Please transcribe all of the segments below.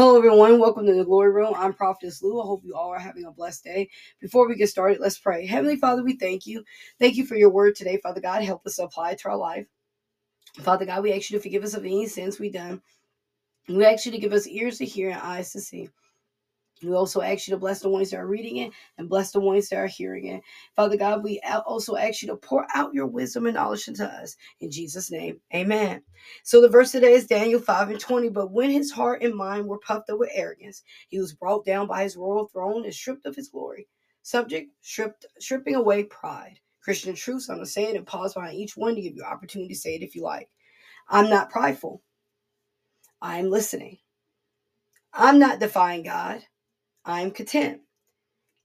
Hello, everyone. Welcome to the Glory Room. I'm Prophetess Lou. I hope you all are having a blessed day. Before we get started, let's pray. Heavenly Father, we thank you. Thank you for your word today, Father God. Help us apply it to our life. Father God, we ask you to forgive us of any sins we've done. We ask you to give us ears to hear and eyes to see. We also ask you to bless the ones that are reading it and bless the ones that are hearing it. Father God, we also ask you to pour out your wisdom and knowledge into us. In Jesus' name, amen. So the verse today is Daniel 5 and 20. But when his heart and mind were puffed up with arrogance, he was brought down by his royal throne and stripped of his glory. Subject, stripped, stripping away pride. Christian truths, I'm going to say it and pause behind each one to give you opportunity to say it if you like. I'm not prideful. I'm listening. I'm not defying God. I am content.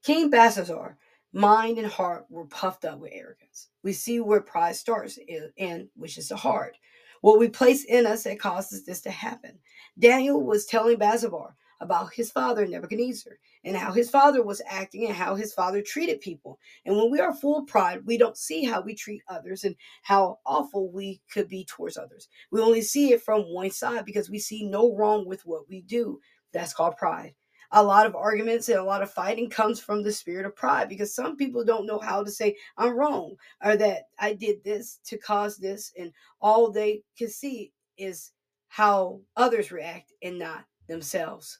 King Belshazzar, mind and heart were puffed up with arrogance. We see where pride starts, and which is the heart. What we place in us that causes this to happen. Daniel was telling Belshazzar about his father Nebuchadnezzar and how his father was acting and how his father treated people. And when we are full of pride, we don't see how we treat others and how awful we could be towards others. We only see it from one side because we see no wrong with what we do. That's called pride a lot of arguments and a lot of fighting comes from the spirit of pride because some people don't know how to say i'm wrong or that i did this to cause this and all they can see is how others react and not themselves.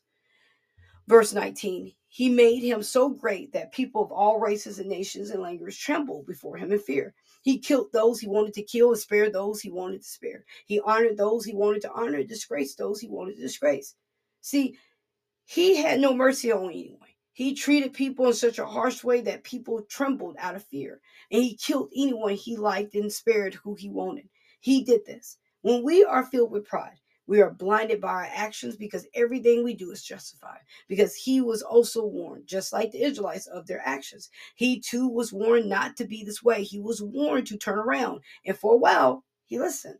Verse 19 he made him so great that people of all races and nations and languages trembled before him in fear. He killed those he wanted to kill and spared those he wanted to spare. He honored those he wanted to honor disgraced those he wanted to disgrace. See he had no mercy on anyone. He treated people in such a harsh way that people trembled out of fear. And he killed anyone he liked and spared who he wanted. He did this. When we are filled with pride, we are blinded by our actions because everything we do is justified. Because he was also warned, just like the Israelites, of their actions. He too was warned not to be this way. He was warned to turn around. And for a while, he listened.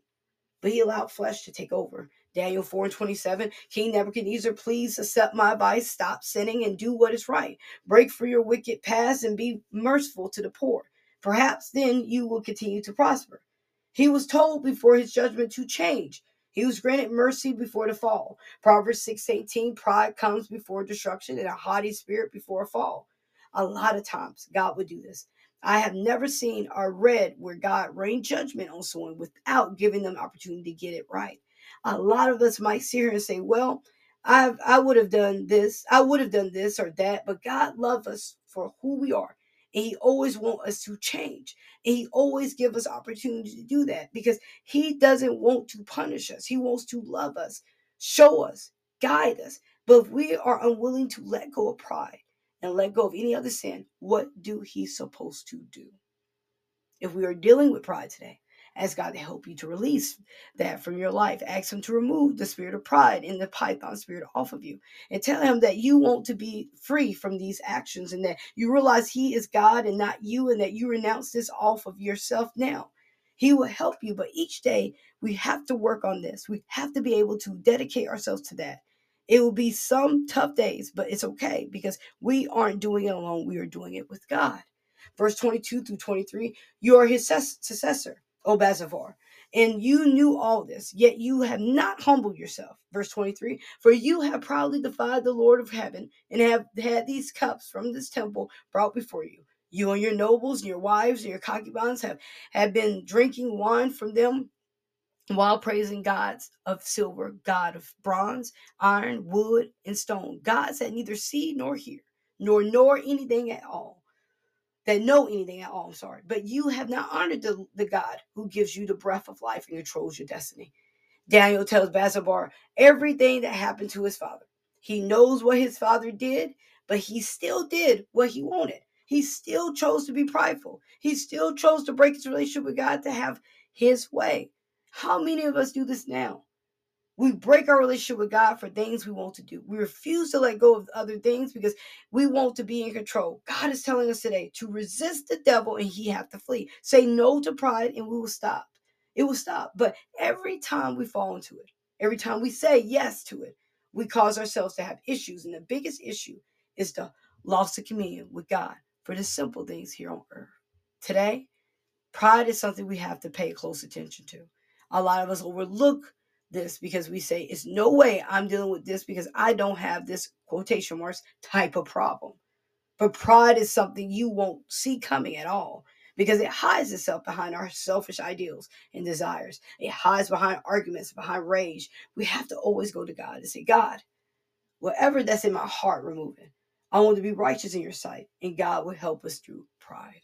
But he allowed flesh to take over. Daniel 4 and 27. King Nebuchadnezzar, please accept my advice. Stop sinning and do what is right. Break for your wicked past and be merciful to the poor. Perhaps then you will continue to prosper. He was told before his judgment to change. He was granted mercy before the fall. Proverbs 6:18, pride comes before destruction and a haughty spirit before a fall. A lot of times God would do this. I have never seen or read where God rained judgment on someone without giving them opportunity to get it right a lot of us might sit here and say, well, I I would have done this, I would have done this or that, but God loves us for who we are. And he always wants us to change. And he always give us opportunity to do that because he doesn't want to punish us. He wants to love us, show us, guide us. But if we are unwilling to let go of pride and let go of any other sin, what do he supposed to do? If we are dealing with pride today, Ask God to help you to release that from your life. Ask Him to remove the spirit of pride and the python spirit off of you. And tell Him that you want to be free from these actions and that you realize He is God and not you, and that you renounce this off of yourself now. He will help you, but each day we have to work on this. We have to be able to dedicate ourselves to that. It will be some tough days, but it's okay because we aren't doing it alone. We are doing it with God. Verse 22 through 23 You are his successor O Belshazzar, and you knew all this, yet you have not humbled yourself. Verse 23 For you have proudly defied the Lord of heaven, and have had these cups from this temple brought before you. You and your nobles and your wives and your concubines have, have been drinking wine from them while praising gods of silver, God of bronze, iron, wood, and stone, gods that neither see nor hear, nor know anything at all that know anything at all. I'm sorry, but you have not honored the, the God who gives you the breath of life and controls your destiny. Daniel tells Belshazzar everything that happened to his father. He knows what his father did, but he still did what he wanted. He still chose to be prideful. He still chose to break his relationship with God to have his way. How many of us do this now? We break our relationship with God for things we want to do. We refuse to let go of other things because we want to be in control. God is telling us today to resist the devil and he have to flee. Say no to pride and we will stop. It will stop. But every time we fall into it, every time we say yes to it, we cause ourselves to have issues. And the biggest issue is the loss of communion with God for the simple things here on earth. Today, pride is something we have to pay close attention to. A lot of us overlook this because we say it's no way I'm dealing with this because I don't have this quotation marks type of problem. But pride is something you won't see coming at all because it hides itself behind our selfish ideals and desires. It hides behind arguments, behind rage. We have to always go to God and say, God, whatever that's in my heart, remove it. I want to be righteous in your sight, and God will help us through pride.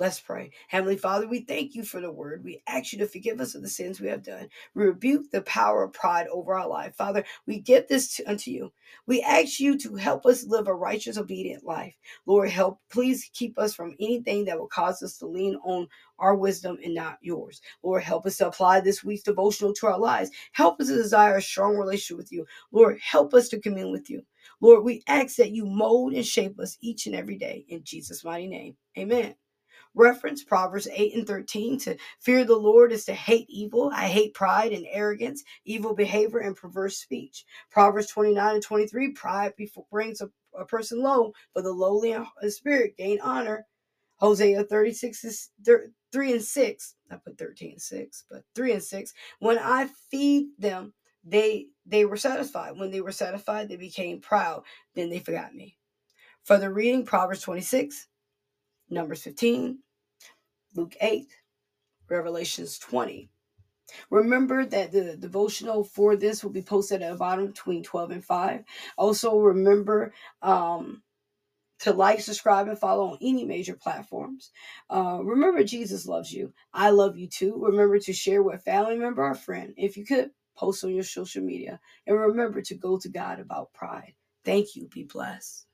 Let's pray. Heavenly Father, we thank you for the word. We ask you to forgive us of the sins we have done. We rebuke the power of pride over our life. Father, we give this to, unto you. We ask you to help us live a righteous, obedient life. Lord, help, please keep us from anything that will cause us to lean on our wisdom and not yours. Lord, help us to apply this week's devotional to our lives. Help us to desire a strong relationship with you. Lord, help us to commune with you. Lord, we ask that you mold and shape us each and every day. In Jesus' mighty name, amen reference Proverbs 8 and 13 to fear the Lord is to hate evil. I hate pride and arrogance, evil behavior, and perverse speech. Proverbs 29 and 23 pride brings a, a person low, but the lowly in spirit gain honor. Hosea 36 is 3 and 6. I put 13 and 6, but 3 and 6. When I feed them, they they were satisfied. When they were satisfied, they became proud. Then they forgot me. Further reading, Proverbs 26, Numbers 15, Luke 8, Revelations 20. Remember that the devotional for this will be posted at the bottom between 12 and 5. Also, remember um, to like, subscribe, and follow on any major platforms. Uh, remember, Jesus loves you. I love you too. Remember to share with family member or friend. If you could, post on your social media. And remember to go to God about pride. Thank you. Be blessed.